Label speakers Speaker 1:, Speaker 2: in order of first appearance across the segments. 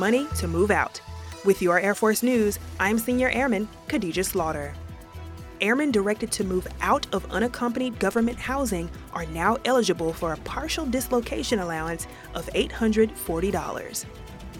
Speaker 1: money to move out. With your Air Force News, I'm Senior Airman Khadija Slaughter. Airmen directed to move out of unaccompanied government housing are now eligible for a partial dislocation allowance of $840.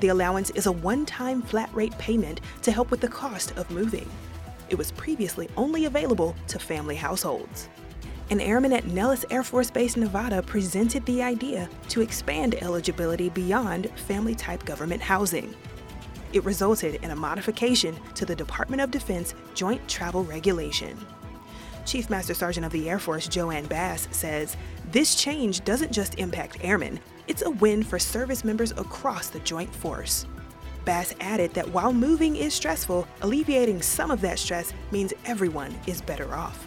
Speaker 1: The allowance is a one time flat rate payment to help with the cost of moving. It was previously only available to family households. An airman at Nellis Air Force Base, Nevada presented the idea to expand eligibility beyond family type government housing. It resulted in a modification to the Department of Defense Joint Travel Regulation. Chief Master Sergeant of the Air Force JoAnne Bass says this change doesn't just impact airmen, it's a win for service members across the Joint Force. Bass added that while moving is stressful, alleviating some of that stress means everyone is better off.